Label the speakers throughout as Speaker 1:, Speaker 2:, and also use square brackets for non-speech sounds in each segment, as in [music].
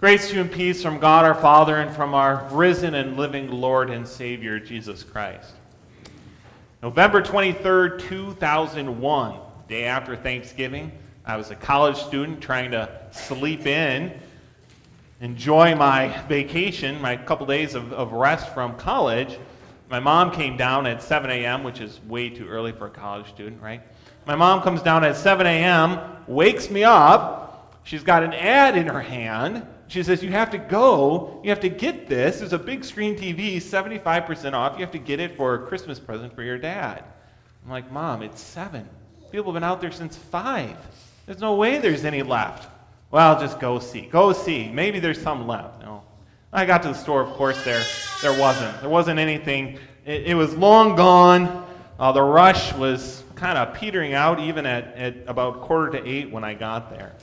Speaker 1: Grace to you and peace from God our Father and from our risen and living Lord and Savior, Jesus Christ. November 23rd, 2001, day after Thanksgiving, I was a college student trying to sleep in, enjoy my vacation, my couple days of, of rest from college. My mom came down at 7 a.m., which is way too early for a college student, right? My mom comes down at 7 a.m., wakes me up. She's got an ad in her hand she says, You have to go. You have to get this. There's a big screen TV, 75% off. You have to get it for a Christmas present for your dad. I'm like, Mom, it's seven. People have been out there since five. There's no way there's any left. Well, just go see. Go see. Maybe there's some left. No. I got to the store, of course, there, there wasn't. There wasn't anything. It, it was long gone. Uh, the rush was kind of petering out even at, at about quarter to eight when I got there.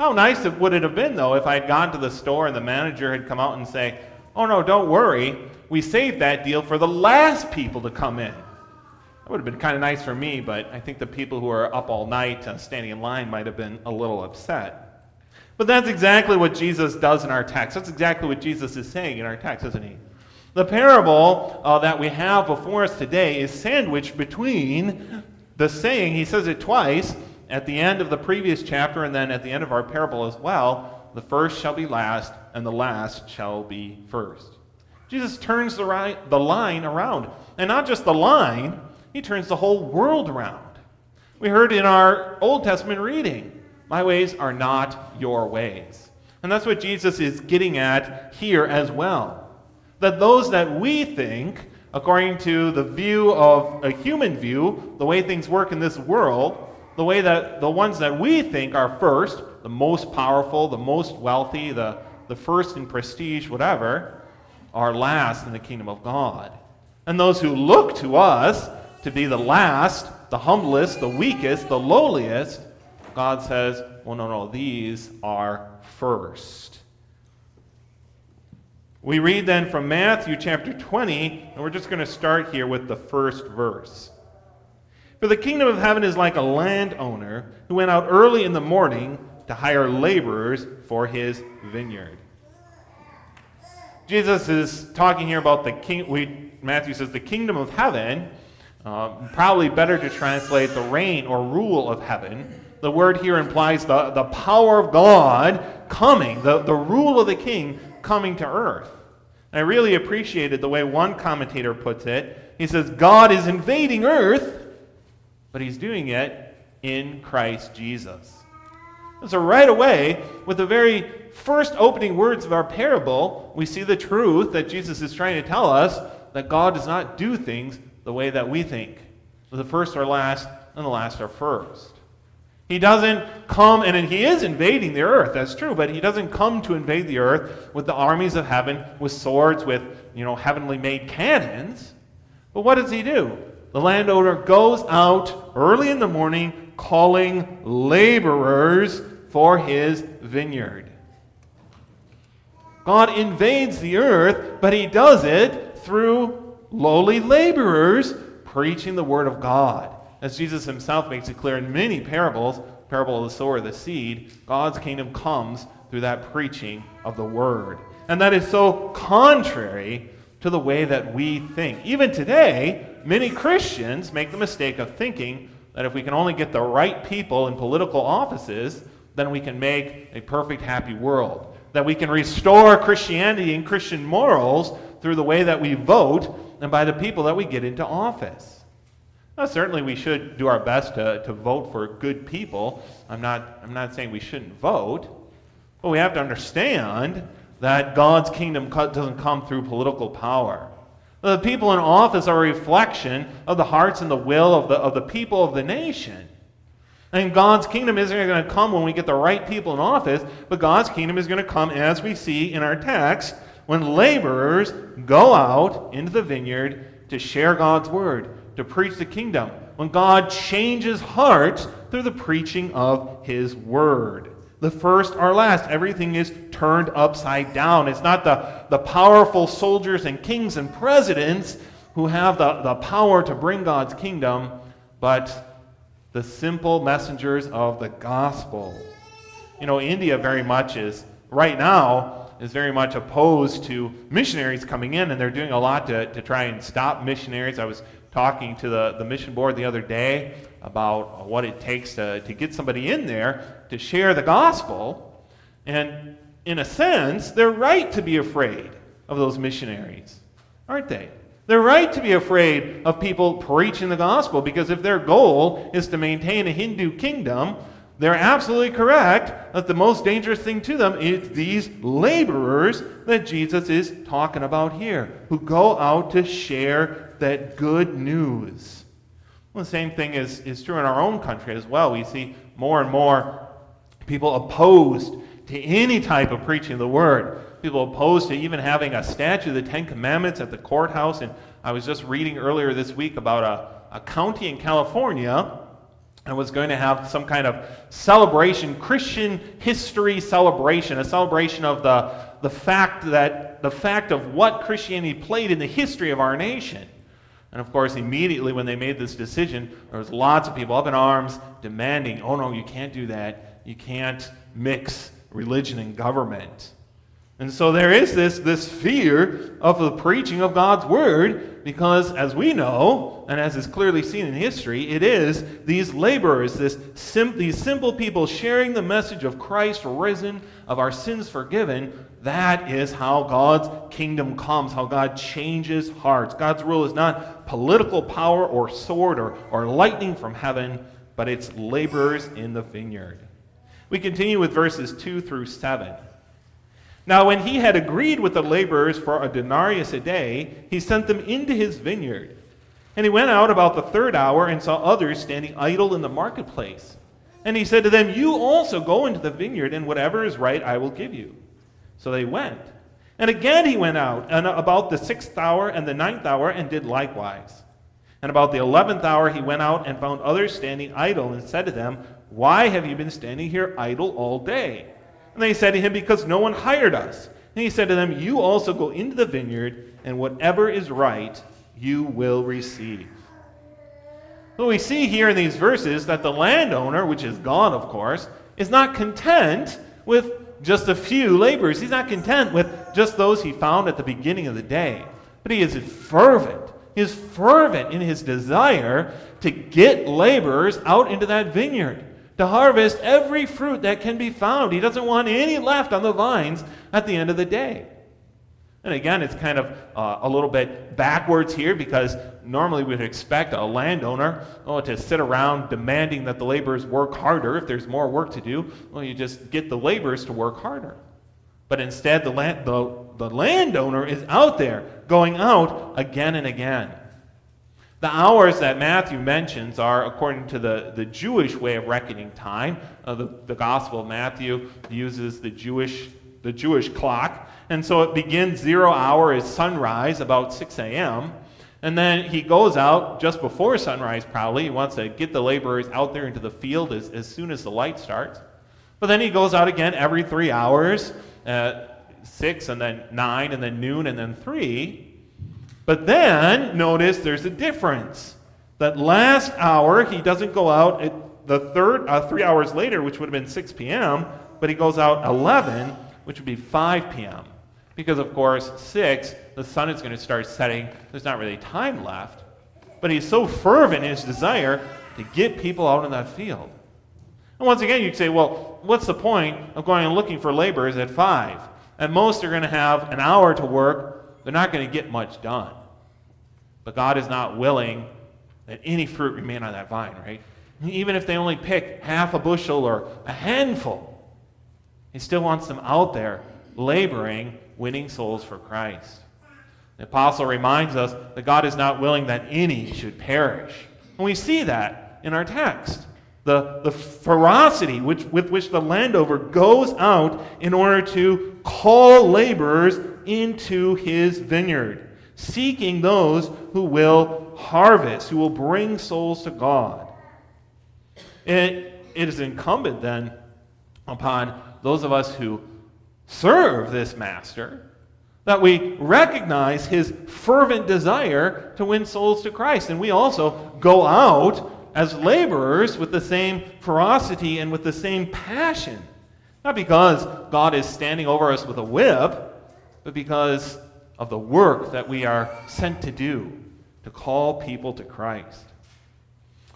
Speaker 1: How nice it would it have been, though, if I had gone to the store and the manager had come out and say, Oh, no, don't worry. We saved that deal for the last people to come in. That would have been kind of nice for me, but I think the people who are up all night uh, standing in line might have been a little upset. But that's exactly what Jesus does in our text. That's exactly what Jesus is saying in our text, isn't he? The parable uh, that we have before us today is sandwiched between the saying, he says it twice, at the end of the previous chapter and then at the end of our parable as well, the first shall be last and the last shall be first. Jesus turns the, right, the line around. And not just the line, he turns the whole world around. We heard in our Old Testament reading, My ways are not your ways. And that's what Jesus is getting at here as well. That those that we think, according to the view of a human view, the way things work in this world, the way that the ones that we think are first, the most powerful, the most wealthy, the, the first in prestige, whatever, are last in the kingdom of God. And those who look to us to be the last, the humblest, the weakest, the lowliest, God says, well, no, no, these are first. We read then from Matthew chapter 20, and we're just going to start here with the first verse. For the kingdom of heaven is like a landowner who went out early in the morning to hire laborers for his vineyard. Jesus is talking here about the king. We, Matthew says the kingdom of heaven. Uh, probably better to translate the reign or rule of heaven. The word here implies the, the power of God coming, the, the rule of the king coming to earth. I really appreciated the way one commentator puts it. He says, God is invading earth but he's doing it in Christ Jesus. And so, right away, with the very first opening words of our parable, we see the truth that Jesus is trying to tell us that God does not do things the way that we think. The first are last, and the last are first. He doesn't come, and he is invading the earth, that's true, but he doesn't come to invade the earth with the armies of heaven, with swords, with, you know, heavenly made cannons. But what does he do? The landowner goes out early in the morning calling laborers for his vineyard. God invades the earth, but he does it through lowly laborers preaching the word of God. As Jesus himself makes it clear in many parables, parable of the sower, the seed, God's kingdom comes through that preaching of the word. And that is so contrary to the way that we think. Even today, many Christians make the mistake of thinking that if we can only get the right people in political offices, then we can make a perfect, happy world. That we can restore Christianity and Christian morals through the way that we vote and by the people that we get into office. Now, certainly, we should do our best to, to vote for good people. I'm not, I'm not saying we shouldn't vote, but we have to understand that God's kingdom doesn't come through political power. The people in office are a reflection of the hearts and the will of the, of the people of the nation. And God's kingdom isn't going to come when we get the right people in office, but God's kingdom is going to come, as we see in our text, when laborers go out into the vineyard to share God's word, to preach the kingdom. When God changes hearts through the preaching of his word the first are last. Everything is turned upside down. It's not the, the powerful soldiers and kings and presidents who have the, the power to bring God's kingdom, but the simple messengers of the gospel. You know, India very much is right now is very much opposed to missionaries coming in, and they're doing a lot to, to try and stop missionaries. I was talking to the, the mission board the other day about what it takes to, to get somebody in there to share the gospel. And in a sense, they're right to be afraid of those missionaries, aren't they? They're right to be afraid of people preaching the gospel because if their goal is to maintain a Hindu kingdom, they're absolutely correct that the most dangerous thing to them is these laborers that Jesus is talking about here, who go out to share that good news. Well, the same thing is, is true in our own country as well. We see more and more people opposed to any type of preaching of the word. People opposed to even having a statue of the Ten Commandments at the courthouse. And I was just reading earlier this week about a, a county in California and was going to have some kind of celebration, Christian history celebration, a celebration of the, the fact that the fact of what Christianity played in the history of our nation. And of course, immediately when they made this decision, there was lots of people up in arms demanding, oh no, you can't do that. You can't mix religion and government. And so there is this, this fear of the preaching of God's word because, as we know, and as is clearly seen in history, it is these laborers, this sim- these simple people sharing the message of Christ risen, of our sins forgiven. That is how God's kingdom comes, how God changes hearts. God's rule is not political power or sword or, or lightning from heaven, but it's laborers in the vineyard. We continue with verses 2 through 7. Now, when he had agreed with the laborers for a denarius a day, he sent them into his vineyard. And he went out about the third hour and saw others standing idle in the marketplace. And he said to them, You also go into the vineyard, and whatever is right I will give you. So they went. And again he went out, and about the sixth hour and the ninth hour, and did likewise. And about the eleventh hour he went out and found others standing idle, and said to them, Why have you been standing here idle all day? And they said to him, Because no one hired us. And he said to them, You also go into the vineyard, and whatever is right you will receive. So we see here in these verses that the landowner, which is God, of course, is not content with just a few laborers. He's not content with just those he found at the beginning of the day. But he is fervent. He is fervent in his desire to get laborers out into that vineyard to harvest every fruit that can be found. He doesn't want any left on the vines at the end of the day. And again, it's kind of uh, a little bit backwards here because normally we'd expect a landowner oh, to sit around demanding that the laborers work harder. If there's more work to do, well, you just get the laborers to work harder. But instead, the, land, the, the landowner is out there, going out again and again. The hours that Matthew mentions are according to the, the Jewish way of reckoning time. Uh, the, the Gospel of Matthew uses the Jewish, the Jewish clock. And so it begins zero hour is sunrise, about 6 a.m. And then he goes out just before sunrise, probably. He wants to get the laborers out there into the field as, as soon as the light starts. But then he goes out again every three hours, uh, 6 and then 9 and then noon and then 3. But then notice there's a difference. That last hour, he doesn't go out at the third, uh, three hours later, which would have been 6 p.m., but he goes out 11, which would be 5 p.m. Because, of course, 6, the sun is going to start setting. There's not really time left. But he's so fervent in his desire to get people out in that field. And once again, you say, well, what's the point of going and looking for laborers at 5? At most, they're going to have an hour to work. They're not going to get much done. But God is not willing that any fruit remain on that vine, right? Even if they only pick half a bushel or a handful, He still wants them out there laboring, winning souls for Christ. The apostle reminds us that God is not willing that any should perish. And we see that in our text. The, the ferocity which, with which the landowner goes out in order to call laborers into his vineyard seeking those who will harvest, who will bring souls to God. It, it is incumbent then upon those of us who serve this master that we recognize his fervent desire to win souls to Christ. And we also go out as laborers with the same ferocity and with the same passion Not because God is standing over us with a whip, but because of the work that we are sent to do to call people to Christ.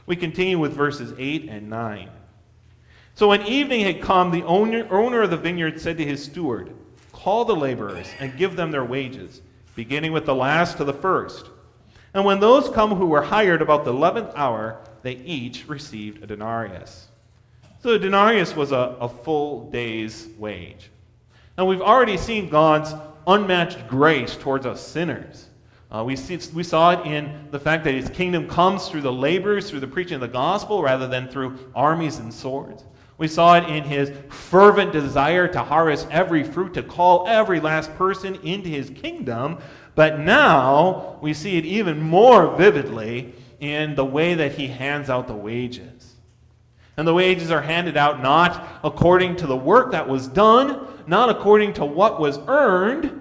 Speaker 1: We continue with verses 8 and 9. So when evening had come, the owner, owner of the vineyard said to his steward, Call the laborers and give them their wages, beginning with the last to the first. And when those come who were hired about the eleventh hour, they each received a denarius. So a denarius was a, a full day's wage. Now we've already seen God's unmatched grace towards us sinners. Uh, we, see, we saw it in the fact that his kingdom comes through the labors, through the preaching of the gospel, rather than through armies and swords. We saw it in his fervent desire to harvest every fruit, to call every last person into his kingdom. But now we see it even more vividly in the way that he hands out the wages. And the wages are handed out not according to the work that was done, not according to what was earned,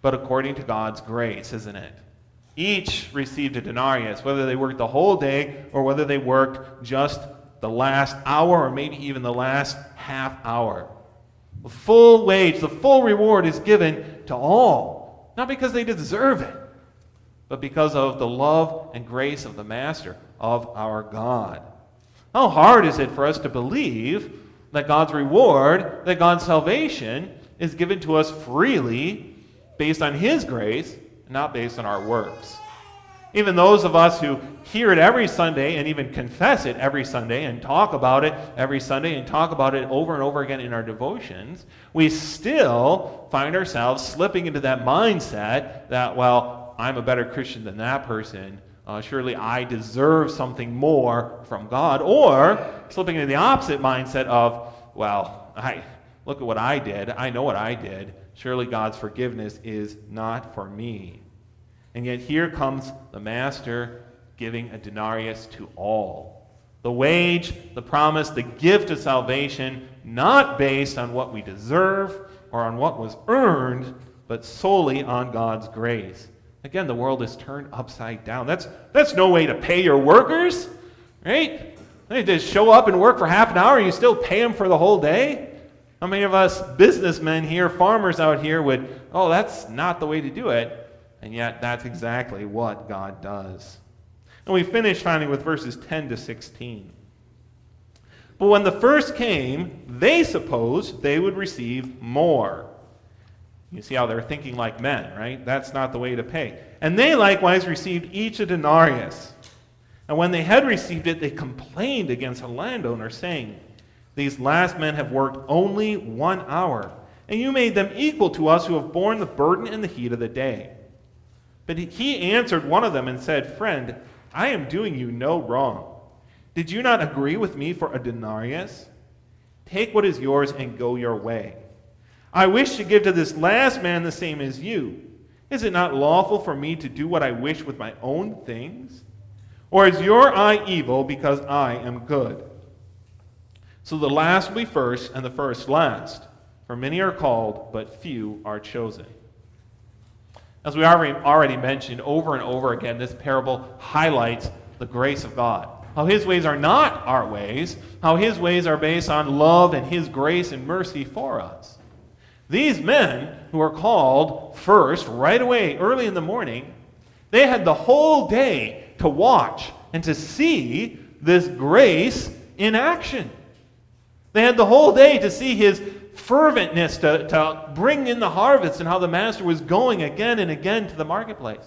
Speaker 1: but according to God's grace, isn't it? Each received a denarius, whether they worked the whole day or whether they worked just the last hour or maybe even the last half hour. The full wage, the full reward is given to all, not because they deserve it, but because of the love and grace of the Master, of our God. How hard is it for us to believe that God's reward, that God's salvation is given to us freely based on His grace, not based on our works? Even those of us who hear it every Sunday and even confess it every Sunday and talk about it every Sunday and talk about it over and over again in our devotions, we still find ourselves slipping into that mindset that, well, I'm a better Christian than that person. Uh, surely I deserve something more from God. Or slipping into the opposite mindset of, well, I, look at what I did. I know what I did. Surely God's forgiveness is not for me. And yet here comes the master giving a denarius to all. The wage, the promise, the gift of salvation, not based on what we deserve or on what was earned, but solely on God's grace. Again, the world is turned upside down. That's, that's no way to pay your workers, right? They just show up and work for half an hour and you still pay them for the whole day? How many of us businessmen here, farmers out here, would, oh, that's not the way to do it? And yet, that's exactly what God does. And we finish finally with verses 10 to 16. But when the first came, they supposed they would receive more. You see how they're thinking like men, right? That's not the way to pay. And they likewise received each a denarius. And when they had received it, they complained against the landowner, saying, These last men have worked only one hour, and you made them equal to us who have borne the burden and the heat of the day. But he answered one of them and said, Friend, I am doing you no wrong. Did you not agree with me for a denarius? Take what is yours and go your way. I wish to give to this last man the same as you. Is it not lawful for me to do what I wish with my own things? Or is your eye evil because I am good? So the last will be first, and the first last. For many are called, but few are chosen. As we already mentioned over and over again, this parable highlights the grace of God. How his ways are not our ways, how his ways are based on love and his grace and mercy for us. These men who are called first, right away, early in the morning, they had the whole day to watch and to see this grace in action. They had the whole day to see his ferventness to, to bring in the harvest and how the master was going again and again to the marketplace.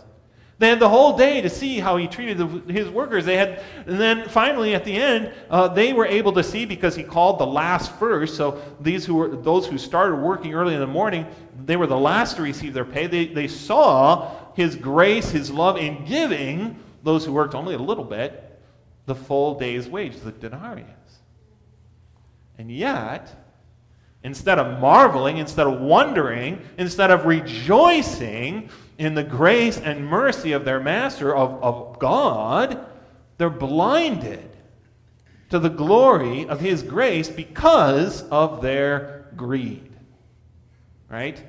Speaker 1: They had the whole day to see how he treated the, his workers. They had, and then finally at the end, uh, they were able to see because he called the last first. So these who were those who started working early in the morning, they were the last to receive their pay. They, they saw his grace, his love in giving those who worked only a little bit the full day's wage, the denarius. And yet, Instead of marveling, instead of wondering, instead of rejoicing in the grace and mercy of their master, of, of God, they're blinded to the glory of his grace because of their greed. Right?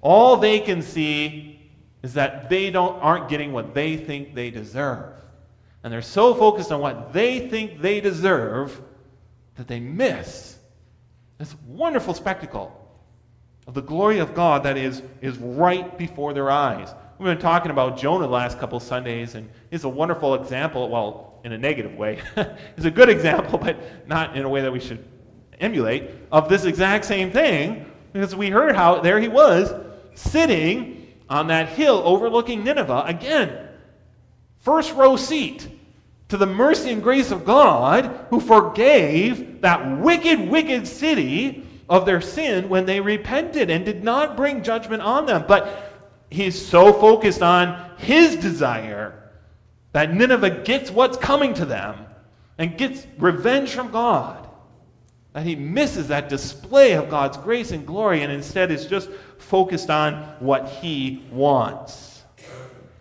Speaker 1: All they can see is that they don't, aren't getting what they think they deserve. And they're so focused on what they think they deserve that they miss This wonderful spectacle of the glory of God that is, is right before their eyes. We've been talking about Jonah the last couple Sundays, and he's a wonderful example, well, in a negative way. [laughs] he's a good example, but not in a way that we should emulate, of this exact same thing, because we heard how there he was sitting on that hill overlooking Nineveh. Again, first row seat to the mercy and grace of God who forgave that wicked, wicked city of their sin when they repented and did not bring judgment on them. But he's so focused on his desire that Nineveh gets what's coming to them and gets revenge from God that he misses that display of God's grace and glory and instead is just focused on what he wants.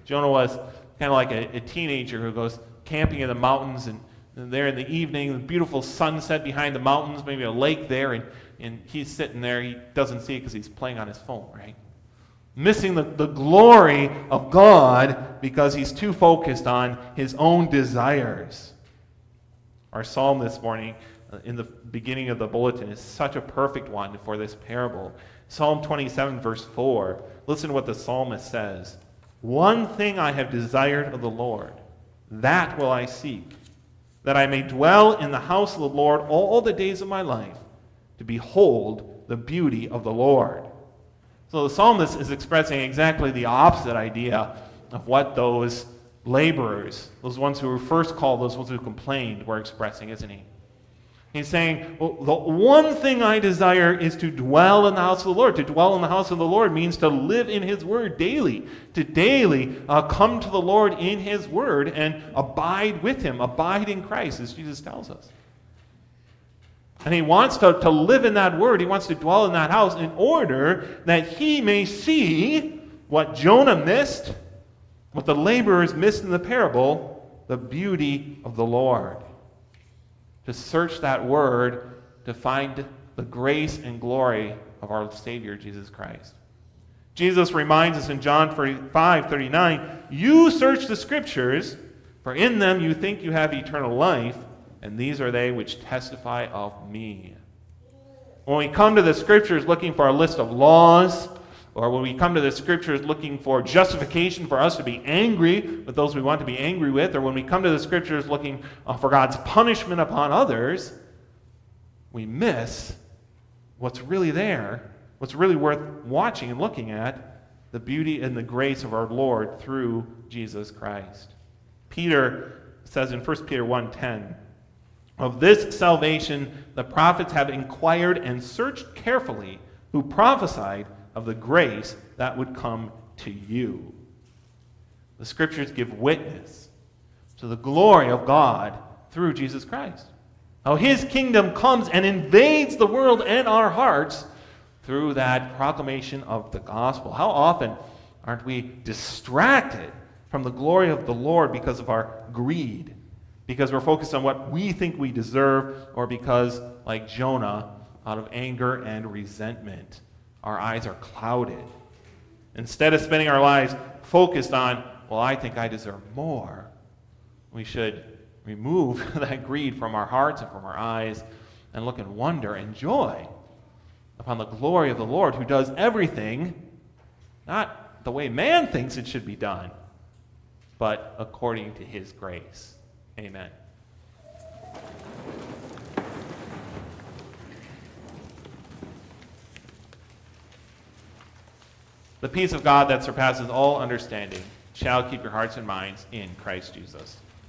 Speaker 1: Jonah was kind of like a, a teenager who goes camping in the mountains and, and there in the evening, the beautiful sunset behind the mountains, maybe a lake there, and, and he's sitting there. He doesn't see it because he's playing on his phone, right? Missing the, the glory of God because he's too focused on his own desires. Our psalm this morning uh, in the beginning of the bulletin is such a perfect one for this parable. Psalm 27, verse 4. Listen to what the psalmist says One thing I have desired of the Lord, that will I seek, that I may dwell in the house of the Lord all the days of my life, to behold the beauty of the Lord. So the psalmist is expressing exactly the opposite idea of what those laborers, those ones who were first called, those ones who complained, were expressing, isn't he? He's saying, well, the one thing I desire is to dwell in the house of the Lord. To dwell in the house of the Lord means to live in His Word daily, to daily uh, come to the Lord in His Word and abide with Him, abide in Christ, as Jesus tells us. And He wants to, to live in that Word, He wants to dwell in that house in order that He may see what Jonah missed, what the laborers missed in the parable, the beauty of the Lord to search that word to find the grace and glory of our Savior, Jesus Christ. Jesus reminds us in John 5 39, You search the Scriptures, for in them you think you have eternal life, and these are they which testify of me. When we come to the Scriptures looking for a list of laws, or when we come to the scriptures looking for justification for us to be angry with those we want to be angry with, or when we come to the scriptures looking uh, for God's punishment upon others, we miss what's really there, what's really worth watching and looking at the beauty and the grace of our Lord through Jesus Christ. Peter says in 1 Peter 1:10, "Of this salvation the prophets have inquired and searched carefully, who prophesied of the grace that would come to you. The scriptures give witness to the glory of God through Jesus Christ. How his kingdom comes and invades the world and our hearts through that proclamation of the gospel. How often aren't we distracted from the glory of the Lord because of our greed? Because we're focused on what we think we deserve, or because, like Jonah, out of anger and resentment our eyes are clouded. Instead of spending our lives focused on, well, I think I deserve more, we should remove [laughs] that greed from our hearts and from our eyes and look in wonder and joy upon the glory of the Lord who does everything not the way man thinks it should be done, but according to his grace. Amen. The peace of God that surpasses all understanding shall keep your hearts and minds in Christ Jesus.